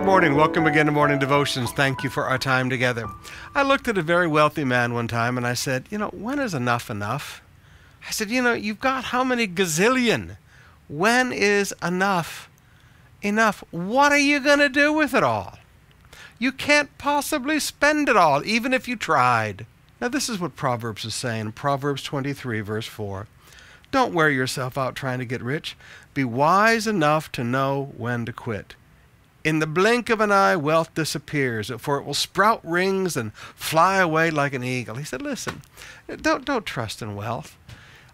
Good morning. Welcome again to Morning Devotions. Thank you for our time together. I looked at a very wealthy man one time and I said, You know, when is enough enough? I said, You know, you've got how many gazillion? When is enough enough? What are you going to do with it all? You can't possibly spend it all, even if you tried. Now, this is what Proverbs is saying Proverbs 23, verse 4. Don't wear yourself out trying to get rich. Be wise enough to know when to quit. In the blink of an eye, wealth disappears, for it will sprout rings and fly away like an eagle. He said, Listen, don't, don't trust in wealth.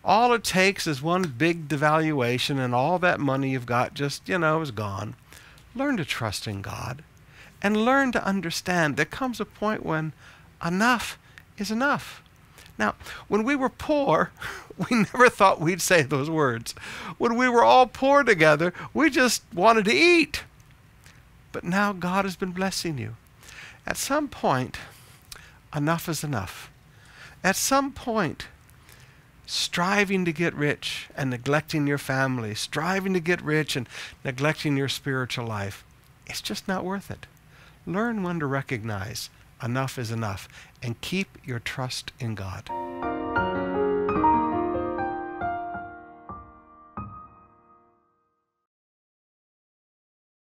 All it takes is one big devaluation, and all that money you've got just, you know, is gone. Learn to trust in God and learn to understand there comes a point when enough is enough. Now, when we were poor, we never thought we'd say those words. When we were all poor together, we just wanted to eat. But now God has been blessing you. At some point, enough is enough. At some point, striving to get rich and neglecting your family, striving to get rich and neglecting your spiritual life, it's just not worth it. Learn when to recognize enough is enough and keep your trust in God.